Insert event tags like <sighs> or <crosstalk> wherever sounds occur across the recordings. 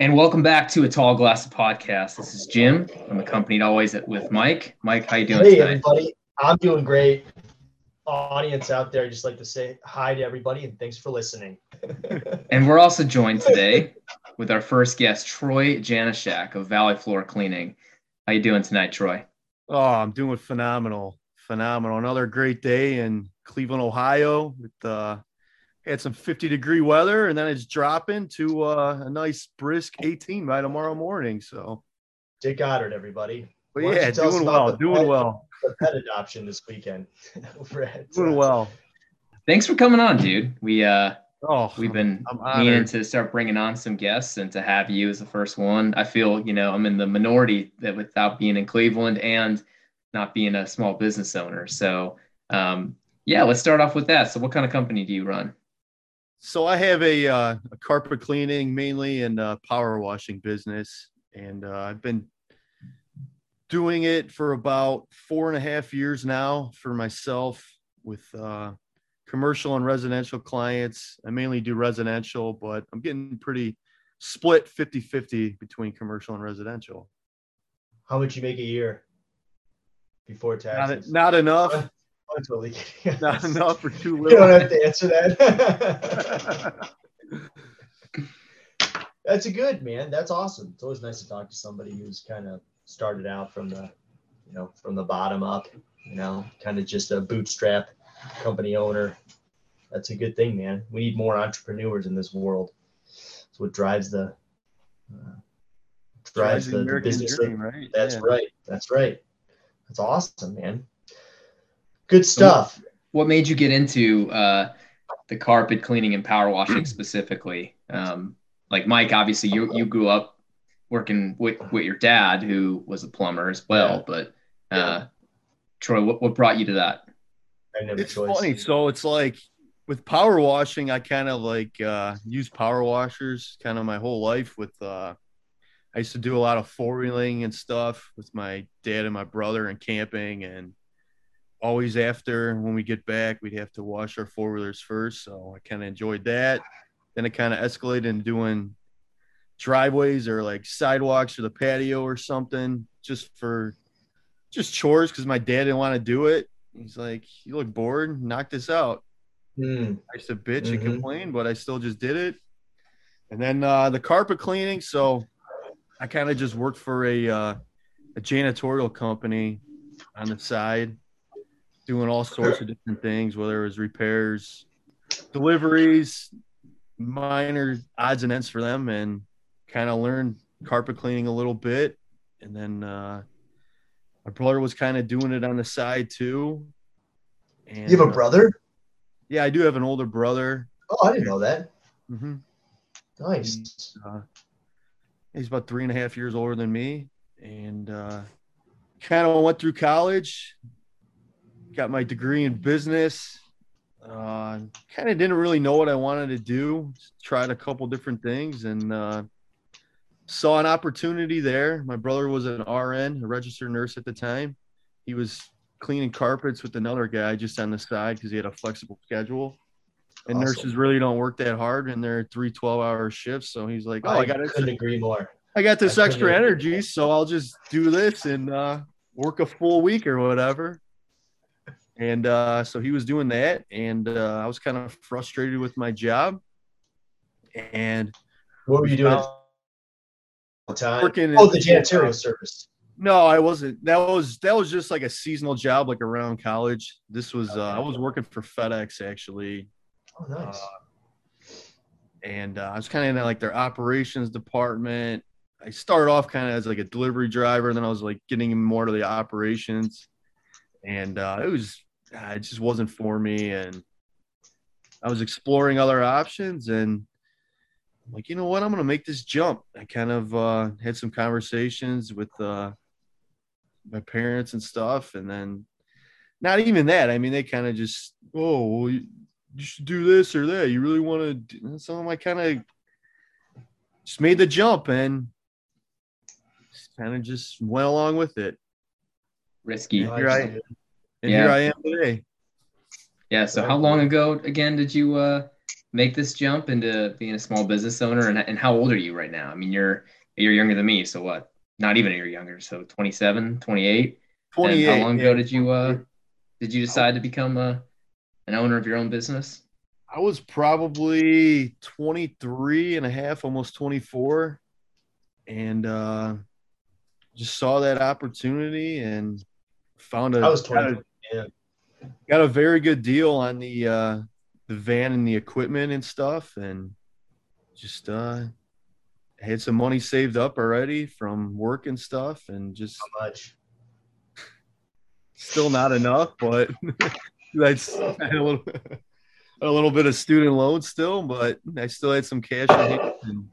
And welcome back to a Tall Glass podcast. This is Jim. I'm accompanied always with Mike. Mike, how you doing hey, tonight? everybody. I'm doing great. Audience out there, I just like to say hi to everybody and thanks for listening. <laughs> and we're also joined today with our first guest, Troy Janishak of Valley Floor Cleaning. How you doing tonight, Troy? Oh, I'm doing phenomenal. Phenomenal. Another great day in Cleveland, Ohio with uh had some 50 degree weather and then it's dropping to uh, a nice brisk 18 by tomorrow morning. So Dick Goddard, everybody. But yeah, doing well, doing pet, well. The pet adoption this weekend. <laughs> doing well. Thanks for coming on, dude. We uh oh we've been meaning to start bringing on some guests and to have you as the first one. I feel you know I'm in the minority that without being in Cleveland and not being a small business owner. So um, yeah, let's start off with that. So what kind of company do you run? So I have a, uh, a carpet cleaning mainly and uh, power washing business, and uh, I've been doing it for about four and a half years now for myself with uh, commercial and residential clients. I mainly do residential, but I'm getting pretty split 50 50 between commercial and residential. How much you make a year before taxes? Not, not enough. I'm totally kidding. Not enough for too little. You don't have to answer that. <laughs> That's a good man. That's awesome. It's always nice to talk to somebody who's kind of started out from the, you know, from the bottom up. You know, kind of just a bootstrap company owner. That's a good thing, man. We need more entrepreneurs in this world. That's what drives the uh, drives, drives the, the, business. Dream, right? That's yeah. right. That's right. That's awesome, man. Good stuff. So what made you get into uh, the carpet cleaning and power washing specifically? Um, like Mike, obviously you you grew up working with, with your dad who was a plumber as well, yeah. but uh, yeah. Troy, what, what brought you to that? It's choice. funny. So it's like with power washing, I kind of like uh, use power washers kind of my whole life. With uh, I used to do a lot of four wheeling and stuff with my dad and my brother and camping, and always after when we get back, we'd have to wash our four wheelers first. So I kind of enjoyed that. Then it kind of escalated in doing driveways or like sidewalks or the patio or something just for just chores because my dad didn't want to do it. He's like, You look bored, knock this out. Mm. I used to bitch mm-hmm. and complain, but I still just did it. And then uh, the carpet cleaning. So I kind of just worked for a, uh, a janitorial company on the side doing all sorts of different things, whether it was repairs, deliveries, minor odds and ends for them, and kind of learned carpet cleaning a little bit. And then uh, my brother was kind of doing it on the side too. And, you have a uh, brother? Uh, yeah, I do have an older brother. Oh, I didn't know that. Mm-hmm. Nice. Uh, he's about three and a half years older than me, and uh, kind of went through college, got my degree in business. Uh, kind of didn't really know what I wanted to do. Tried a couple different things and uh, saw an opportunity there. My brother was an RN, a registered nurse at the time. He was cleaning carpets with another guy just on the side because he had a flexible schedule. And awesome. nurses really don't work that hard in their three 12 hour shifts. So he's like, Oh, I, I got agree more. I got this I extra energy, so I'll just do this and uh, work a full week or whatever and uh, so he was doing that and uh, i was kind of frustrated with my job. And what were you doing time? working oh the janitorial service. No i wasn't. That was that was just like a seasonal job like around college. This was uh, i was working for fedex actually. Oh nice. Uh, and uh, i was kind of in like their operations department. I started off kind of as like a delivery driver and then i was like getting more to the operations. And uh, it was uh, it just wasn't for me. And I was exploring other options and I'm like, you know what? I'm going to make this jump. I kind of uh, had some conversations with uh, my parents and stuff. And then not even that. I mean, they kind of just, oh, well, you, you, should do this or that. You really want to? So I kind of just made the jump and kind of just went along with it. Risky. Here I, and yeah. here I am today. Yeah. So how long ago again did you uh make this jump into being a small business owner? And, and how old are you right now? I mean, you're you're younger than me, so what? Not even a year younger, so 27, 28. 28. And how long ago did you uh did you decide to become a an owner of your own business? I was probably 23 and a half, almost 24. And uh just saw that opportunity and found a I was 20. Got a, yeah. got a very good deal on the uh the van and the equipment and stuff and just uh had some money saved up already from work and stuff and just how much still not enough but <laughs> that's a little a little bit of student loan still but i still had some cash in hand and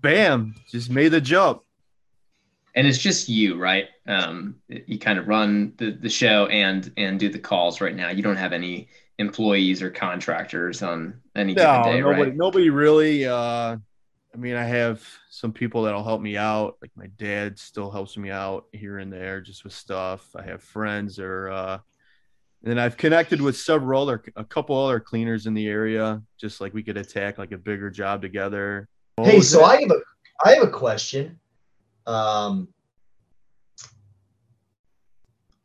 bam just made the jump and it's just you right um you kind of run the, the show and and do the calls right now you don't have any employees or contractors on any no, given day, nobody, right? Nobody really. Uh, I mean, I have some people that'll help me out. Like my dad still helps me out here and there, just with stuff. I have friends, or uh, and I've connected with several other, a couple other cleaners in the area. Just like we could attack like a bigger job together. What hey, so it? I have a, I have a question. Um,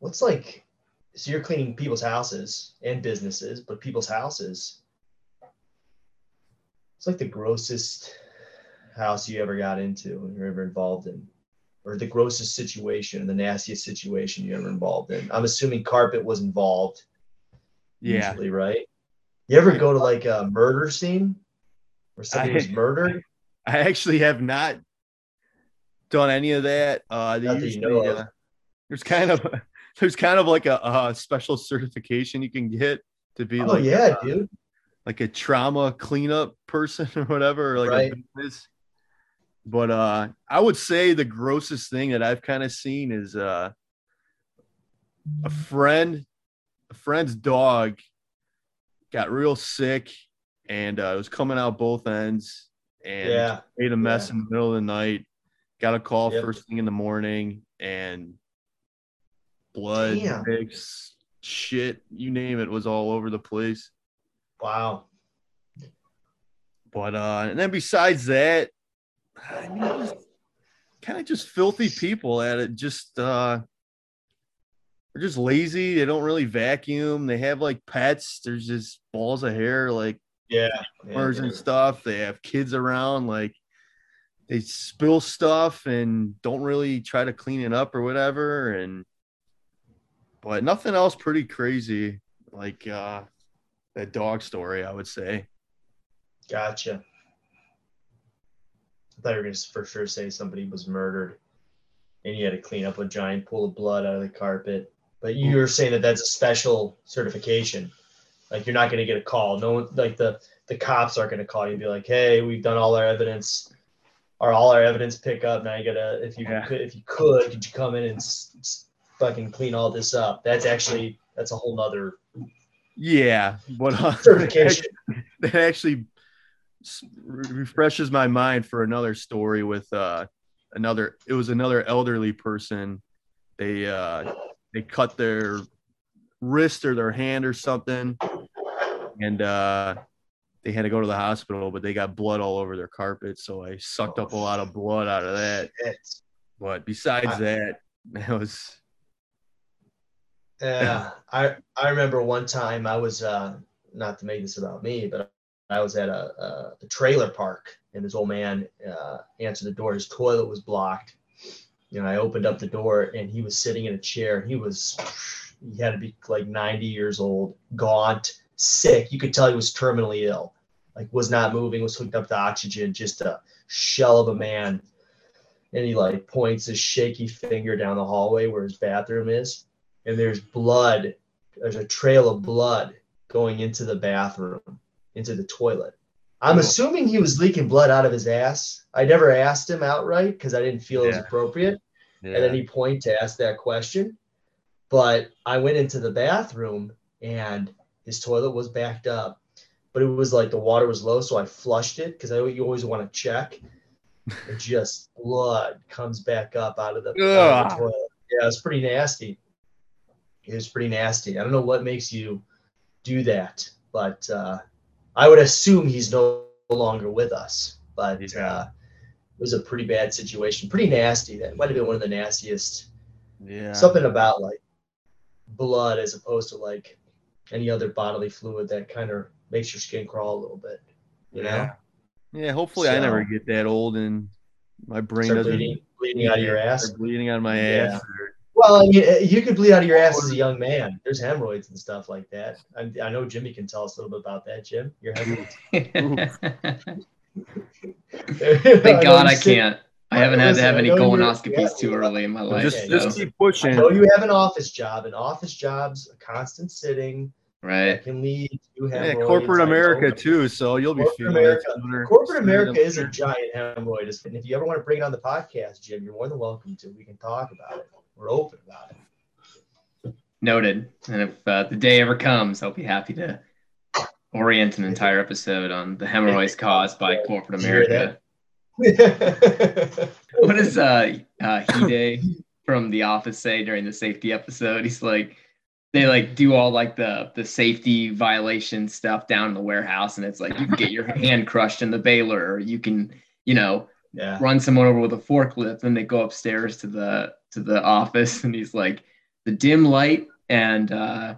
what's like so you're cleaning people's houses and businesses, but people's houses. It's like the grossest house you ever got into or ever involved in, or the grossest situation, the nastiest situation you ever involved in. I'm assuming carpet was involved. Yeah. Usually, right? You ever go to like a murder scene where somebody I, was <laughs> murdered? I actually have not done any of that. Uh, know uh, there's kind of <laughs> there's kind of like a, a, special certification you can get to be oh, like yeah, a, dude. Like a trauma cleanup person <laughs> or whatever, or like right. But uh I would say the grossest thing that I've kind of seen is uh a friend, a friend's dog got real sick and uh, it was coming out both ends and yeah. made a mess yeah. in the middle of the night. Got a call yep. first thing in the morning and blood, pigs, shit, you name it, was all over the place. Wow. But uh, and then besides that, I mean, kind of just filthy people at it. Just uh, they're just lazy. They don't really vacuum. They have like pets. There's just balls of hair, like yeah, yeah, and stuff. They have kids around, like they spill stuff and don't really try to clean it up or whatever. And but nothing else pretty crazy like uh that dog story, I would say. Gotcha. I thought you were gonna for sure say somebody was murdered and you had to clean up a giant pool of blood out of the carpet. But you were saying that that's a special certification. Like you're not gonna get a call. No one like the the cops aren't gonna call you and be like, hey, we've done all our evidence or all our evidence pick up. Now you gotta if you yeah. could if you could, could you come in and s- fucking clean all this up. That's actually that's a whole nother yeah, but uh, <laughs> certification. <laughs> That actually refreshes my mind for another story with uh another it was another elderly person they uh they cut their wrist or their hand or something and uh they had to go to the hospital but they got blood all over their carpet so i sucked up a lot of blood out of that but besides that <laughs> that was yeah, I I remember one time I was uh, not to make this about me, but I was at a, a, a trailer park and this old man uh, answered the door. His toilet was blocked. You know, I opened up the door and he was sitting in a chair. He was he had to be like 90 years old, gaunt, sick. You could tell he was terminally ill. Like was not moving, was hooked up to oxygen, just a shell of a man. And he like points his shaky finger down the hallway where his bathroom is and there's blood. There's a trail of blood going into the bathroom, into the toilet. I'm assuming he was leaking blood out of his ass. I never asked him outright because I didn't feel yeah. it was appropriate yeah. at any point to ask that question. But I went into the bathroom and his toilet was backed up, but it was like the water was low, so I flushed it because I you always want to check. And just <laughs> blood comes back up out of the, out of the toilet. Yeah, it's pretty nasty it was pretty nasty. I don't know what makes you do that, but uh, I would assume he's no longer with us, but yeah. uh, it was a pretty bad situation, pretty nasty. That might have been one of the nastiest. Yeah. Something about like blood as opposed to like any other bodily fluid that kind of makes your skin crawl a little bit. You yeah. know. Yeah. Hopefully, so, I never get that old and my brain doesn't bleeding, bleeding out of your ass. Bleeding out of my yeah. ass. Or, well, I mean, you could bleed out of your ass as a young man. There's hemorrhoids and stuff like that. I, I know Jimmy can tell us a little bit about that. Jim, your hemorrhoids. <laughs> Thank God I <laughs> can't. I haven't had to have any colonoscopies too early in my life. Just, just keep pushing. I know you have an office job, and office jobs, a constant sitting, right, can lead to hemorrhoids. Yeah, corporate America too. So you'll be corporate America. Corporate America is a giant hemorrhoid, and if you ever want to bring it on the podcast, Jim, you're more than welcome to. We can talk about it. We're open about it. Noted. And if uh, the day ever comes, I'll be happy to orient an entire episode on the hemorrhoids caused by <laughs> corporate America. <laughs> what does uh, uh, Hide from The Office say during the safety episode? He's like, they like do all like the the safety violation stuff down in the warehouse, and it's like you can get your <laughs> hand crushed in the baler, or you can, you know, yeah. run someone over with a forklift. And they go upstairs to the to the office, and he's like, the dim light and uh,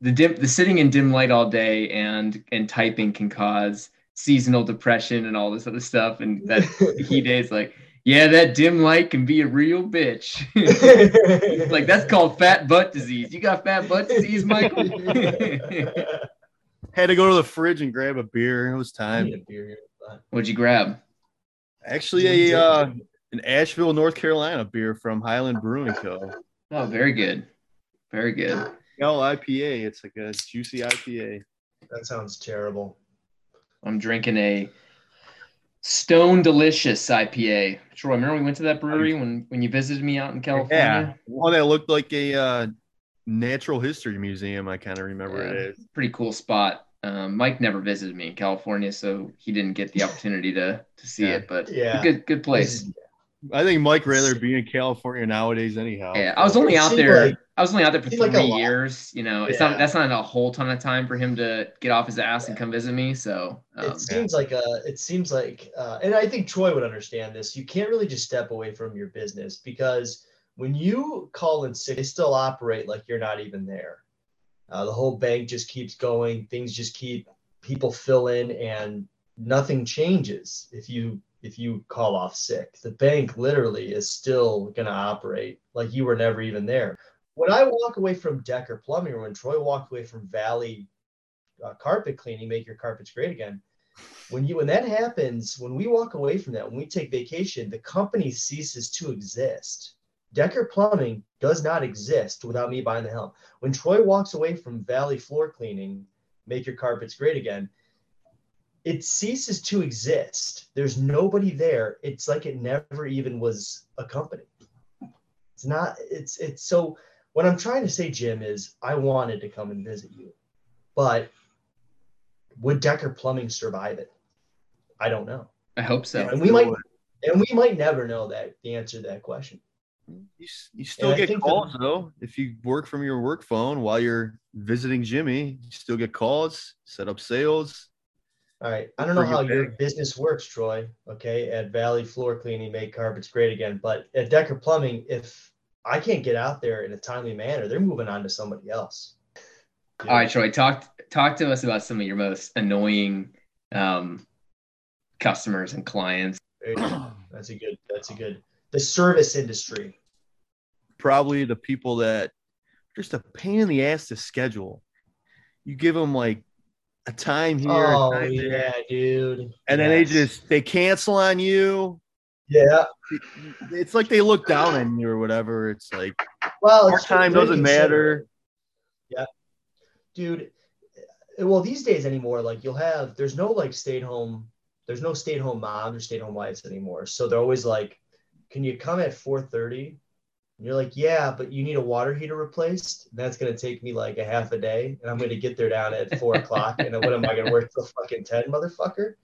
the dim the sitting in dim light all day and and typing can cause seasonal depression and all this other stuff. And that <laughs> he days like, yeah, that dim light can be a real bitch. <laughs> like that's called fat butt disease. You got fat butt disease, Michael? <laughs> Had to go to the fridge and grab a beer. It was time. What'd you grab? Actually, a uh, an Asheville, North Carolina beer from Highland Brewing Co. Oh, very good. Very good. L IPA. It's like a juicy IPA. That sounds terrible. I'm drinking a Stone Delicious IPA. Troy, remember we went to that brewery when when you visited me out in California? Yeah, one that looked like a uh, natural history museum. I kind of remember yeah, it. Pretty cool spot. Um, Mike never visited me in California, so he didn't get the opportunity to to see yeah. it. But yeah, good good place. I think Mike rather be in California nowadays anyhow. Yeah, I was only out there. Like, I was only out there for three like years. You know, it's yeah. not that's not a whole ton of time for him to get off his ass and come visit me. So um, it seems like a. It seems like, uh, and I think Troy would understand this. You can't really just step away from your business because when you call in sick, they still operate like you're not even there. Uh, the whole bank just keeps going. Things just keep people fill in, and nothing changes if you if you call off sick. The bank literally is still going to operate like you were never even there. When I walk away from Decker Plumbing or when Troy walked away from Valley uh, Carpet Cleaning, make your carpets great again. When you when that happens, when we walk away from that, when we take vacation, the company ceases to exist. Decker Plumbing does not exist without me buying the helm. When Troy walks away from Valley Floor Cleaning, make your carpets great again, it ceases to exist. There's nobody there. It's like it never even was a company. It's not, it's, it's so what I'm trying to say, Jim, is I wanted to come and visit you, but would Decker Plumbing survive it? I don't know. I hope so. And we might, and we might never know that the answer to that question. You, you still and get calls that, though. If you work from your work phone while you're visiting Jimmy, you still get calls, set up sales, all right. I don't know how your business works, Troy. Okay. At Valley Floor Cleaning, make carpets great again. But at Decker Plumbing, if I can't get out there in a timely manner, they're moving on to somebody else. All right, Troy. Talk talk to us about some of your most annoying um, customers and clients. That's a good. That's a good. The service industry. Probably the people that just a pain in the ass to schedule. You give them like a time here. Oh time yeah, there. dude. And yes. then they just they cancel on you. Yeah. It's like they look down on you or whatever. It's like well, our time doesn't matter. Yeah. Dude. Eh, well, these days anymore, like you'll have there's no like stay at home, there's no stay at home moms or stay at home wives anymore. So they're always like, Can you come at 4:30? And you're like, yeah, but you need a water heater replaced. That's going to take me like a half a day. And I'm going to get there down at four o'clock. And what am I going to work till fucking 10, motherfucker?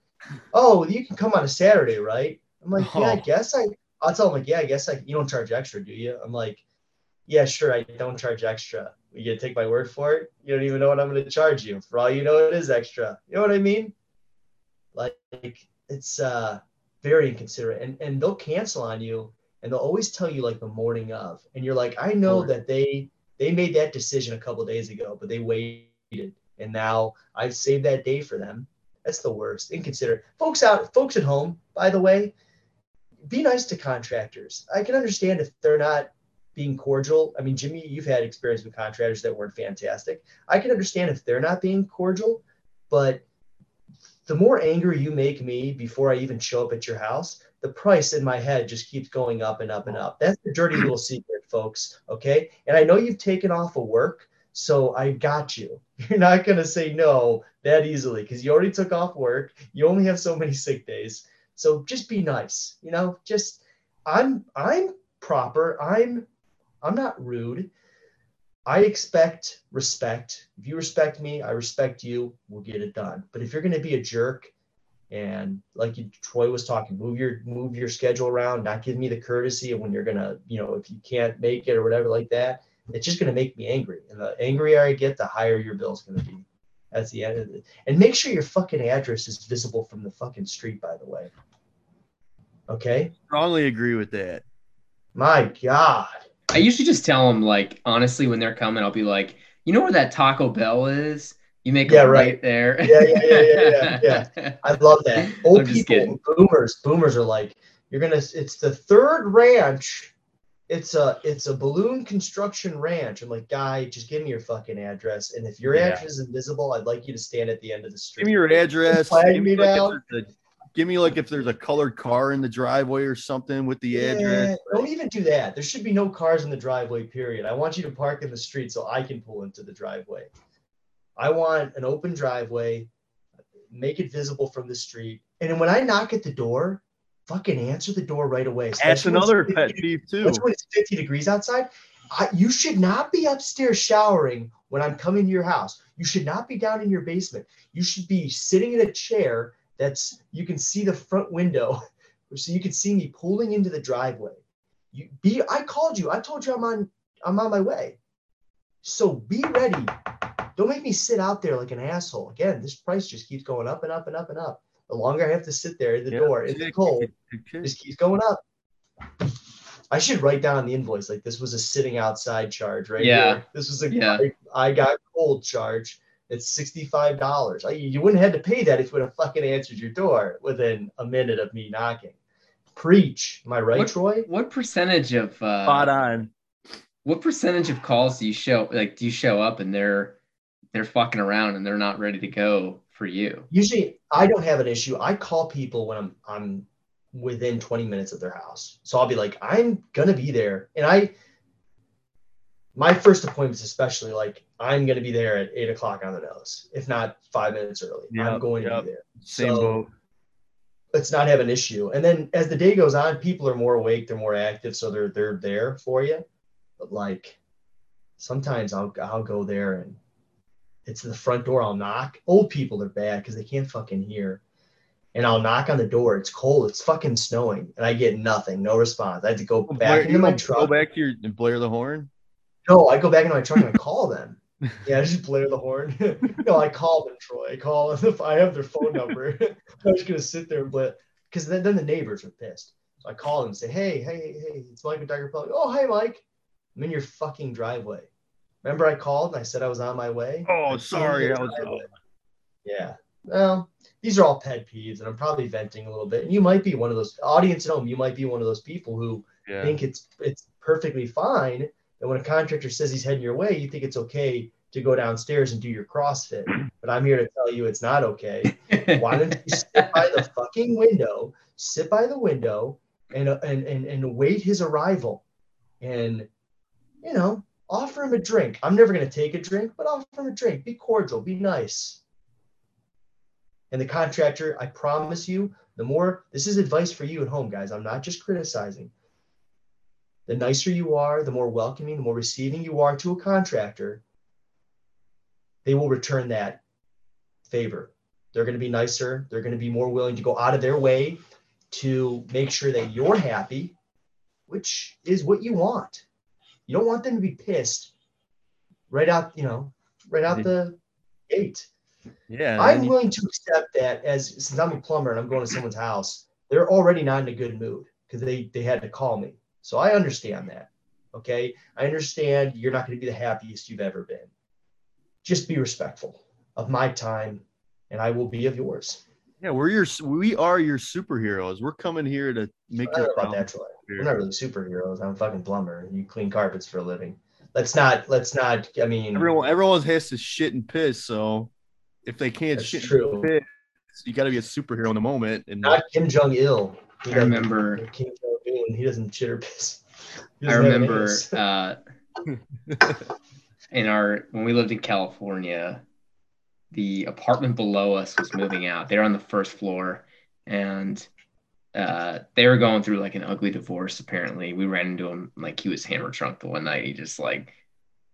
Oh, you can come on a Saturday, right? I'm like, yeah, I oh. guess I, I'll tell them like, yeah, I guess I, you don't charge extra, do you? I'm like, Yeah, sure. I don't charge extra. You gonna take my word for it? You don't even know what I'm gonna charge you. For all you know, it is extra. You know what I mean? Like it's uh very inconsiderate, and and they'll cancel on you, and they'll always tell you like the morning of, and you're like, I know that they they made that decision a couple days ago, but they waited, and now I've saved that day for them. That's the worst. Inconsiderate. Folks out, folks at home, by the way, be nice to contractors. I can understand if they're not being cordial. I mean, Jimmy, you've had experience with contractors that weren't fantastic. I can understand if they're not being cordial, but the more angry you make me before I even show up at your house, the price in my head just keeps going up and up and up. That's the dirty little secret, folks. Okay. And I know you've taken off of work, so I got you. <laughs> You're not going to say no that easily because you already took off work. You only have so many sick days. So just be nice. You know, just I'm I'm proper. I'm I'm not rude. I expect respect. If you respect me, I respect you. We'll get it done. But if you're going to be a jerk and like you, Troy was talking, move your move your schedule around, not give me the courtesy of when you're gonna, you know, if you can't make it or whatever like that, it's just gonna make me angry. And the angrier I get, the higher your bill's gonna be. That's the end of it. And make sure your fucking address is visible from the fucking street, by the way. Okay. Strongly agree with that. My God. I usually just tell them like honestly when they're coming, I'll be like, you know where that Taco Bell is? You make yeah, right. right there. Yeah, yeah, yeah, yeah, yeah, yeah. <laughs> I love that. Old people, boomers, boomers are like, you're gonna. It's the third ranch. It's a it's a balloon construction ranch. I'm like, guy, just give me your fucking address. And if your yeah. address is invisible, I'd like you to stand at the end of the street. Give me your address. Give me, like give me like if there's a colored car in the driveway or something with the yeah, address. Don't even do that. There should be no cars in the driveway, period. I want you to park in the street so I can pull into the driveway. I want an open driveway, make it visible from the street. And when I knock at the door, fucking answer the door right away. That's another pet peeve too. That's when it's 50 degrees outside. I, you should not be upstairs showering when I'm coming to your house. You should not be down in your basement. You should be sitting in a chair that's you can see the front window, <laughs> so you can see me pulling into the driveway. You be I called you. I told you I'm on I'm on my way. So be ready don't make me sit out there like an asshole. Again, this price just keeps going up and up and up and up. The longer I have to sit there at the yeah, door in the cold, it just keeps going up. I should write down the invoice like this was a sitting outside charge, right? Yeah. Here. This was a yeah. I, I got cold charge. It's sixty-five dollars. You wouldn't have to pay that if you would have fucking answered your door within a minute of me knocking. Preach. Am I right, what, Troy? What percentage of uh, spot on? What percentage of calls do you show like do you show up and they're they're fucking around and they're not ready to go for you. Usually I don't have an issue. I call people when I'm I'm within 20 minutes of their house. So I'll be like, I'm gonna be there. And I my first appointments, especially like I'm gonna be there at eight o'clock on the nose, if not five minutes early. Yep, I'm going yep. to be there. Same so, boat. Let's not have an issue. And then as the day goes on, people are more awake, they're more active, so they're they're there for you. But like sometimes I'll I'll go there and it's the front door. I'll knock. Old people are bad because they can't fucking hear. And I'll knock on the door. It's cold. It's fucking snowing, and I get nothing. No response. I had to go back Blair, into my truck. Go back to your blare the horn. No, I go back into my truck and I call them. <laughs> Yeah, I just blare the horn. <laughs> no, I call them, Troy. I call them. If <laughs> I have their phone number, I'm just gonna sit there and blare because then, then the neighbors are pissed. So I call them and say, "Hey, hey, hey, it's Mike with Decker Plumbing. Oh, hey, Mike. I'm in your fucking driveway. Remember I called and I said I was on my way? Oh, sorry. I was yeah. Well, these are all pet peeves, and I'm probably venting a little bit. And you might be one of those audience at home. You might be one of those people who yeah. think it's it's perfectly fine that when a contractor says he's heading your way, you think it's okay to go downstairs and do your CrossFit. <clears throat> But I'm here to tell you it's not okay. <laughs> Why don't you sit by the fucking window, sit by the window, and and and, and wait his arrival, and you know offer him a drink. I'm never going to take a drink, but offer him a drink. Be cordial, be nice. And the contractor, I promise you, the more this is advice for you at home, guys. I'm not just criticizing. The nicer you are, the more welcoming, the more receiving you are to a contractor, they will return that favor. They're going to be nicer. They're going to be more willing to go out of their way to make sure that you're happy, which is what you want You don't want them to be pissed right out, you know, right out the gate. Yeah. I'm you... willing to accept that as since I'm a plumber and I'm going to someone's house, they're already not in a good mood because they they had to call me. So I understand that. Okay. I understand you're not going to be the happiest you've ever been. Just be respectful of my time and I will be of yours. Yeah, we're your we are your superheroes. We're coming here to make your about that, Troy. We're not really superheroes. I'm a fucking plumber. You clean carpets for a living. Let's not let's not I mean everyone everyone has to shit and piss, so if they can't shit true. Piss, you gotta be a superhero in the moment. And not Kim Jong Il. I remember Kim Jong Un, he doesn't shit or piss. I remember uh, <laughs> in our when we lived in California, the apartment below us was moving out. They're on the first floor, and uh, they were going through like an ugly divorce. Apparently, we ran into him like he was hammer drunk the one night. He just like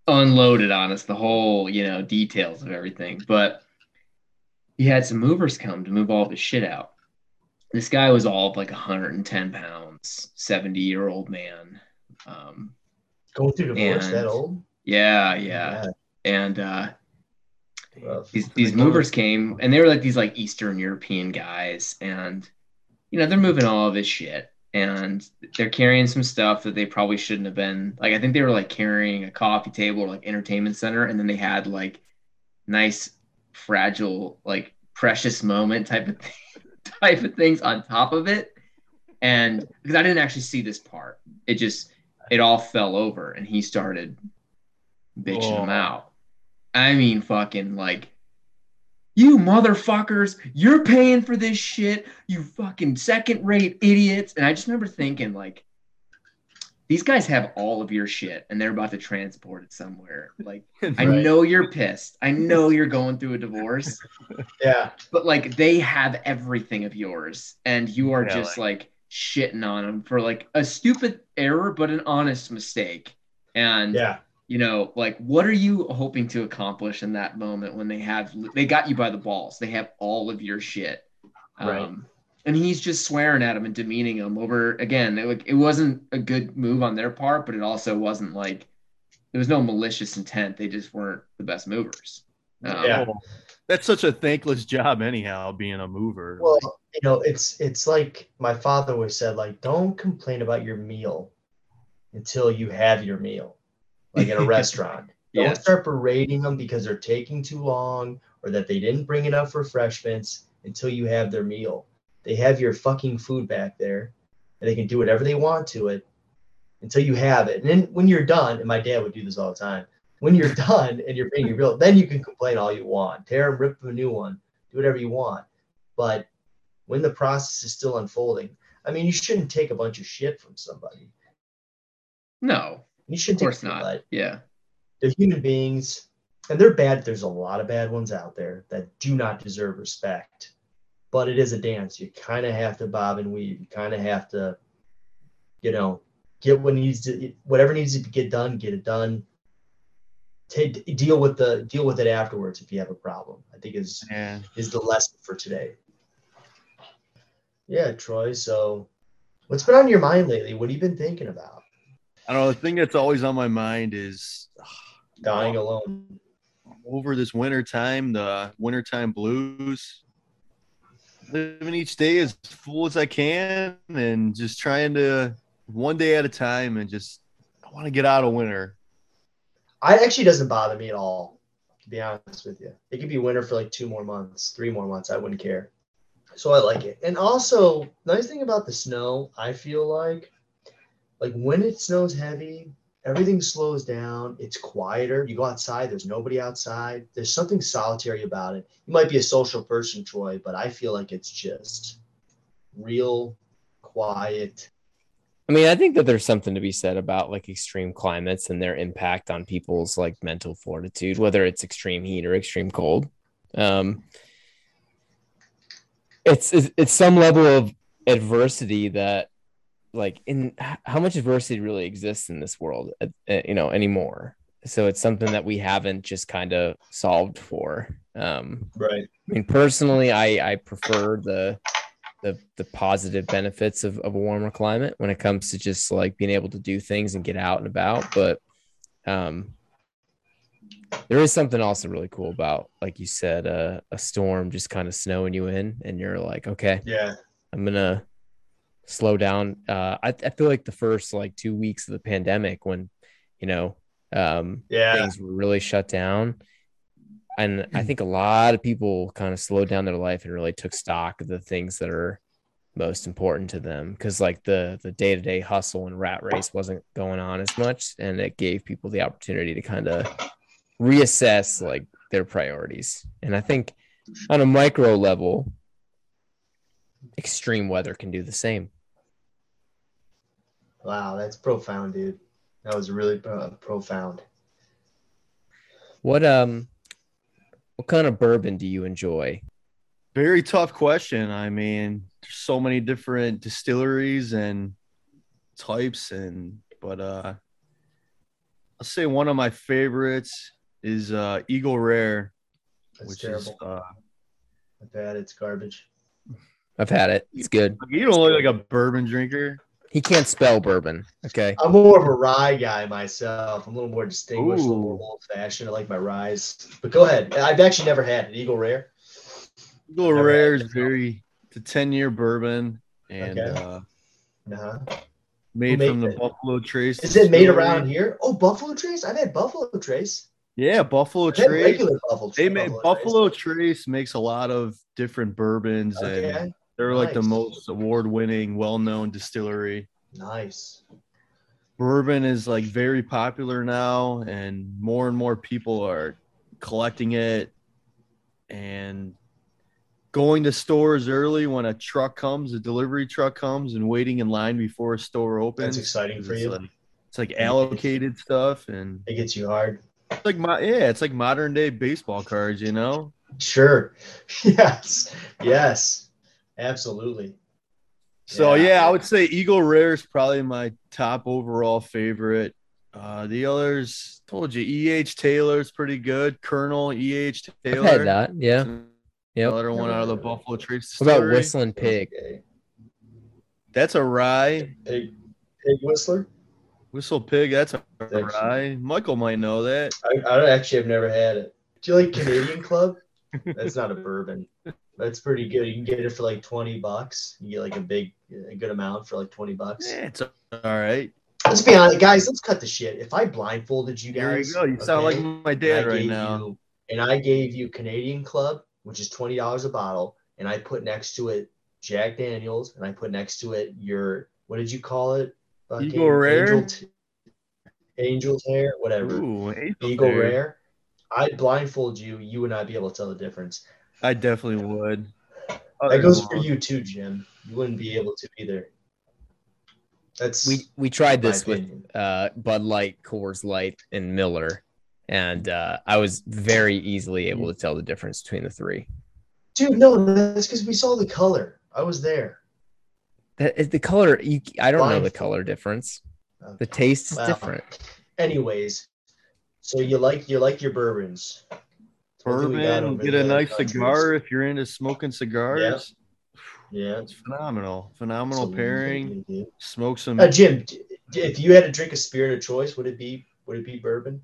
unloaded on us the whole you know details of everything. But he had some movers come to move all the shit out. This guy was all of like 110 pounds, 70 year old man. Um, Going through divorce and, that old? Yeah, yeah. yeah. And uh, these these movers came and they were like these like Eastern European guys, and you know they're moving all of this shit, and they're carrying some stuff that they probably shouldn't have been. Like I think they were like carrying a coffee table or like entertainment center, and then they had like nice fragile like precious moment type of thing, <laughs> type of things on top of it, and because I didn't actually see this part, it just it all fell over, and he started bitching oh. them out I mean, fucking like, you motherfuckers, you're paying for this shit, you fucking second rate idiots. And I just remember thinking, like, these guys have all of your shit and they're about to transport it somewhere. Like, <laughs> right. I know you're pissed. I know you're going through a divorce. <laughs> yeah. But like, they have everything of yours and you are just like shitting on them for like a stupid error, but an honest mistake. And yeah you know, like what are you hoping to accomplish in that moment when they have they got you by the balls? They have all of your shit. Right. Um, and he's just swearing at him and demeaning him over again. It, it wasn't a good move on their part, but it also wasn't like there was no malicious intent. They just weren't the best movers. Um, yeah, that's such a thankless job, anyhow, being a mover. Well, you know, it's it's like my father always said, like, don't complain about your meal until you have your meal like in a <laughs> restaurant. Don't yes. start berating them because they're taking too long or that they didn't bring enough refreshments until you have their meal. They have your fucking food back there and they can do whatever they want to it until you have it. And then when you're done, and my dad would do this all the time, when you're <laughs> done and you're paying your bill, then you can complain all you want. Tear and rip a new one, do whatever you want. But when the process is still unfolding, I mean, you shouldn't take a bunch of shit from somebody. No, you should of course not. But yeah. They're human beings and they're bad. There's a lot of bad ones out there that do not deserve respect. But it is a dance. You kind of have to bob and weave. You kind of have to, you know, get what needs to, whatever needs to get done, get it done. Take, deal with the deal with it afterwards if you have a problem. I think is yeah. is the lesson for today. Yeah, Troy. So, what's been on your mind lately? What have you been thinking about? I don't know. The thing that's always on my mind is <sighs> dying alone. Over this winter time, the wintertime blues. Living each day as full as I can and just trying to one day at a time and just I want to get out of winter. I actually doesn't bother me at all, to be honest with you. It could be winter for like two more months, three more months. I wouldn't care. So I like it. And also, nice thing about the snow, I feel like like when it snows heavy, everything slows down. It's quieter. You go outside, there's nobody outside. There's something solitary about it. You might be a social person, Troy, but I feel like it's just real quiet. I mean, I think that there's something to be said about like extreme climates and their impact on people's like mental fortitude, whether it's extreme heat or extreme cold. Um, it's, it's, it's some level of adversity that like in how much adversity really exists in this world uh, uh, you know anymore so it's something that we haven't just kind of solved for um right i mean personally i i prefer the the the positive benefits of, of a warmer climate when it comes to just like being able to do things and get out and about. But um, there is something also really cool about, like you said, uh, a storm just kind of snowing you in, and you're like, okay, Yeah. I'm gonna slow down. Uh, I, I feel like the first like two weeks of the pandemic, when you know um, Yeah. things were really shut down, and I think a lot of people kind of slowed down their life and really took stock of the things that are most important to them. Because like the the day-to-day hustle and rat race wasn't going on as much and it gave people the opportunity to kind of reassess like their priorities. And i think on a micro level extreme weather can do the same Wow, that's profound, dude. That was really uh, profound. what um what kind of bourbon do you enjoy Very tough question. I mean, there's so many different distilleries and types, and but uh, I'll say one of my favorites is uh, Eagle Rare, That's which terrible. is uh, I've had it. It's garbage. i've had it it's good you don't look like a bourbon drinker. He can't spell bourbon okay I'm more of a rye guy myself. I'm a little more distinguished, a little more old fashioned. I like my ryes. But go ahead. I've actually never had an Eagle Rare. Eagle Never Rare is very it's a 10 year bourbon and Okay. uh, Uh-huh. made made from the it? Buffalo Trace. Is it made distillery. around here? Oh, Buffalo Trace. I've had Buffalo Trace. Yeah, Buffalo I've Trace. regular Buffalo. They make Trace. Buffalo Trace makes a lot of different bourbons and They're like the most award winning, well known distillery. Nice. Bourbon is like very popular now, and more and more people are collecting it and going to stores early when a truck comes, a delivery truck comes, and waiting in line before a store opens. That's exciting for you. like, it's like allocated stuff, and It gets you hard. it's like my yeah, it's like modern day baseball cards, you know. Sure. <laughs> Yes. Yes. Absolutely. So Yeah. yeah, I would say Eagle Rare is probably my top overall favorite. Uh, the others told you E.H. Taylor's pretty good. Colonel E.H. i've Taylor. had that yeah Yep. Another one out of the Buffalo Trace what about whistling pig That's a rye. Pig, pig whistler. Whistle Pig. That's a Thanks. rye. Michael might know that. I, I actually have never had it. Do you like Canadian Club? That's not a bourbon. That's pretty good. You can get it for like twenty bucks. You get like a big, a good amount for like twenty bucks. Yeah, it's all right. Let's be honest, guys. Let's cut the shit. If I blindfolded you There you guys, go. You sound like my dad right now. you- and I gave you Canadian Club, which is twenty dollars a bottle, and I put next to it Jack Daniels, and I put next to it your what did you call it? Fucking Eagle Rare? Angel, t- Angel's hair, whatever. Ooh, Eagle. Rare. I'd blindfold you. You would not be able to tell the difference. I definitely would. That goes for you too, Jim. You wouldn't be able to either. That's we we tried my this with uh Bud Light, Coors Light, and Miller, and uh, I was very easily able to tell the difference between the three. Dude, no, that's because we saw the color. I was there. That is the color. You, I don't know the color difference. The taste is Well, different. Anyways, so you like you like your bourbons. Bourbon, get a nice countries? cigar if you're into smoking cigars. Yeah. It's phenomenal. Phenomenal absolutely, pairing. dude. Smoke some. Uh, Jim, d- d- if you had to drink a spirit of choice, would it be would it be bourbon?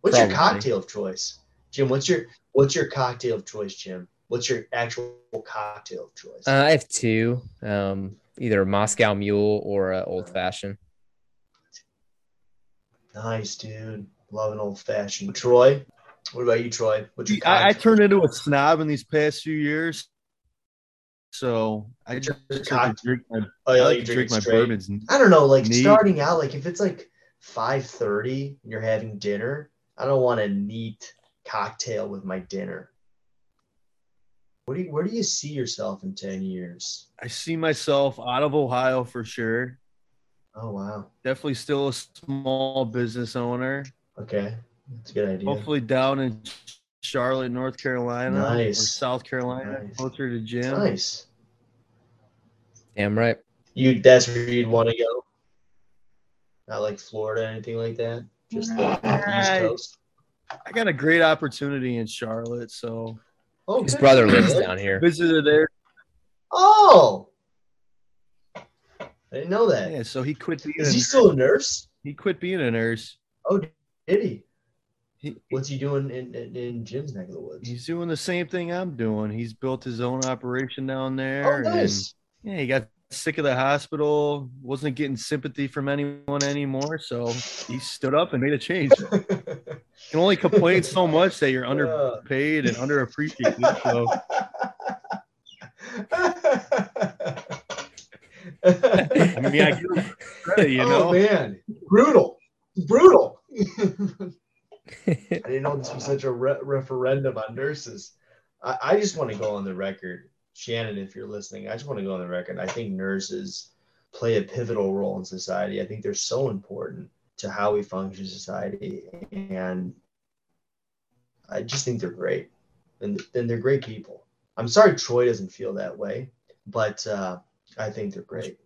What's Probably. your cocktail of choice, Jim? What's your what's your cocktail of choice, Jim? What's your actual cocktail of choice? Uh, I have two, um, either a Moscow Mule or a Old Fashioned. nice, dude. Love an old fashioned. Troy, what about you, Troy? Your I, I turned into a snob in these past few years. So I just like drink my, oh, yeah, I like to drink my bourbons. I don't know, like Neat. starting out, like if it's like five thirty and you're having dinner, I don't want a neat cocktail with my dinner. What do you, where do you see yourself in ten years? I see myself out of Ohio for sure. Oh wow, Definitely still a small business owner. okay, that's a good idea. Hopefully down in Charlotte, North Carolina, Nice. or South Carolina, Nice. closer to Jim. Nice. Damn right. You that's where you'd want to go. Not like Florida, or anything like that. Just the East Coast. I got a great opportunity in Charlotte, so Oh, His brother lives down here. visited there. Oh, Oh, I didn't know that. Yeah, so he quit being. Is he still a nurse? He quit being a nurse. Oh, did he? He, What's he doing in, in, in Jim's neck of the woods? he's doing the same thing I'm doing. He's built his own operation down there. oh, nice. And, yeah, he got sick of the hospital, wasn't getting sympathy from anyone anymore. So he stood up and made a change. You <laughs> can only complain so much that you're underpaid and underappreciated. So <laughs> I mean, I give him credit, you oh, know. Oh man, brutal, brutal. <laughs> I didn't know this was such a re- referendum on nurses. I, I just want to go on the record, Shannon, if you're listening. I just want to go on the record. I think nurses play a pivotal role in society. I think they're so important to how we function society, and I just think they're great. And then they're great people. I'm sorry Troy doesn't feel that way, but uh, I think they're great.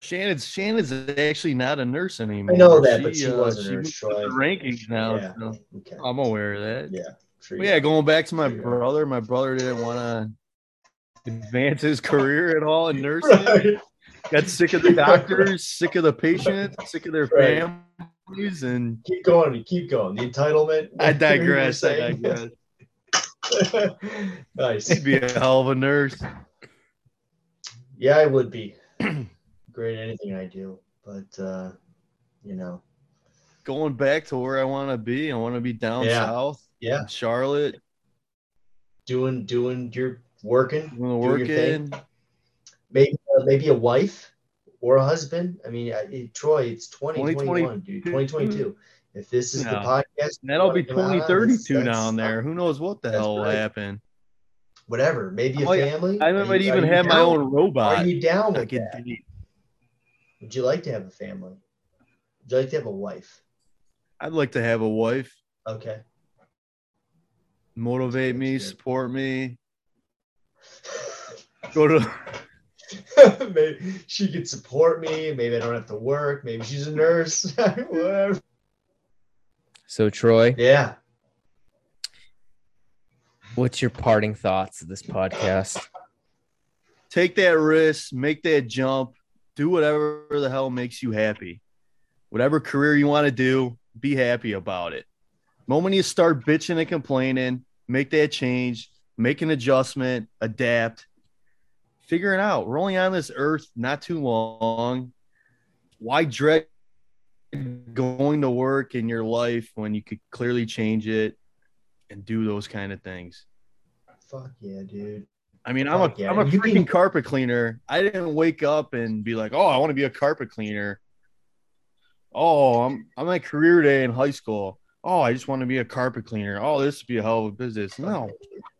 Shannon's Shannon's actually not a nurse anymore. I know that, but she was a she uh, nurse, Troy. the rankings now. Yeah. so Okay. I'm aware of that. Yeah. Sure yeah, going back to my Sure brother, my brother didn't want to advance his career at all in nursing. <laughs> Right. Got sick of the doctors, sick of the patients, sick of their Right. families, and Keep going. Keep going. The entitlement. I <laughs> digress. I You were saying. digress. <laughs> nice. He'd be a hell of a nurse. Yeah, I would be <clears throat> great at anything I do, but uh, you know, Going back to where I want to be, I want to be down Yeah. south, yeah, in Charlotte, doing doing your working, doing working. Maybe uh, maybe a wife or a husband. I mean, I, Troy, it's 2021, dude. 2022. If this is the podcast, And that'll be you wanna come out on, 2032 down there. Who knows what the hell will great. happen? Whatever. Maybe a Oh, family. I might you- are even have my own robot. Are you down I with that? Would you like to have a family? Would you like to have a wife? I'd like to have a wife, Okay. motivate me, good. support me. <laughs> Go to <laughs> maybe she could support me. Maybe I don't have to work. Maybe she's a nurse. <laughs> Whatever. So Troy, Yeah. what's your parting thoughts of this podcast? take that risk, make that jump, do whatever the hell makes you happy. Whatever career you want to do, be happy about it. Moment you start bitching and complaining, make that change, make an adjustment, adapt, figure it out. We're only on this earth not too long. Why dread going to work in your life when you could clearly change it and do those kind of things? Fuck yeah, dude. I mean, I'm a Fuck yeah. am a You freaking can- carpet cleaner. I didn't wake up and be like, "Oh, I want to be a carpet cleaner." Oh, I'm I'm at career day in high school. Oh, I just want to be a carpet cleaner. Oh, this would be a hell of a business. No,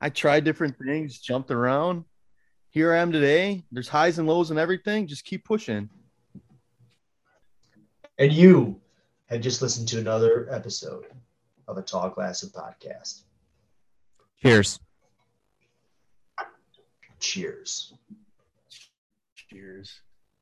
I tried different things, jumped around. Here I am today. There's highs and lows and everything. Just keep pushing. And you had just listened to another episode of a Tall Glass of Podcast. Cheers. Cheers. Cheers.